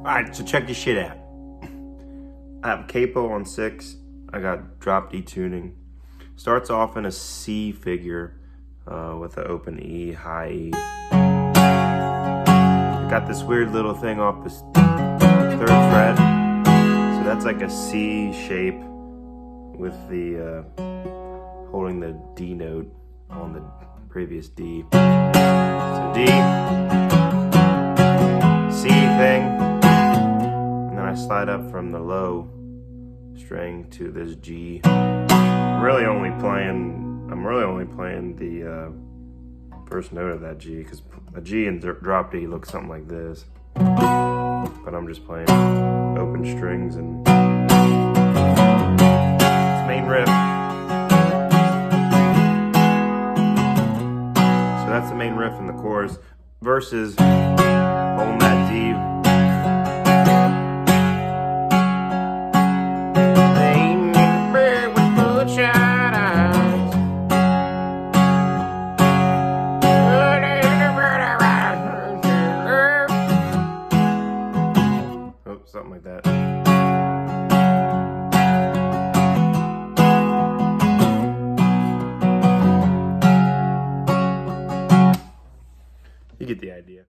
Alright, so check this shit out. I have capo on six. I got drop D tuning. Starts off in a C figure uh, with an open E, high E. Got this weird little thing off this third fret. So that's like a C shape with the uh, holding the D note on the previous D. So D, slide up from the low string to this G. I'm really only playing, I'm really only playing the uh, first note of that G because a G and drop D looks something like this. But I'm just playing open strings and main riff. So that's the main riff in the chorus versus something like that. You get the idea.